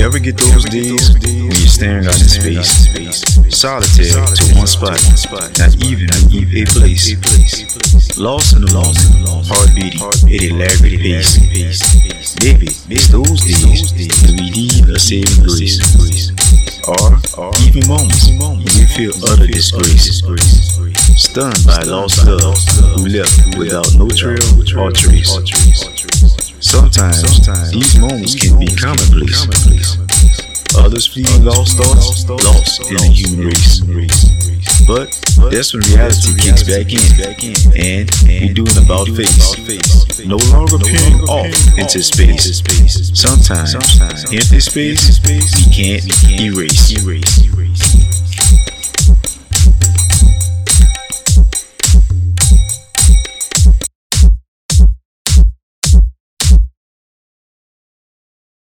You ever get those days when you're staring out in space, solitaire to one spot, not even a place, lost in the moment, heart beating. At a elaborate pace. Maybe it's those days when we need a saving grace, or even moments. when we feel utter disgrace, stunned by lost love. who left without no trail or trace. Sometimes these moments can be commonplace. Others feel lost thoughts, lost in the human race. But that's when reality kicks back in, and we doing about face. No longer peering off into space. Sometimes empty space we can't erase.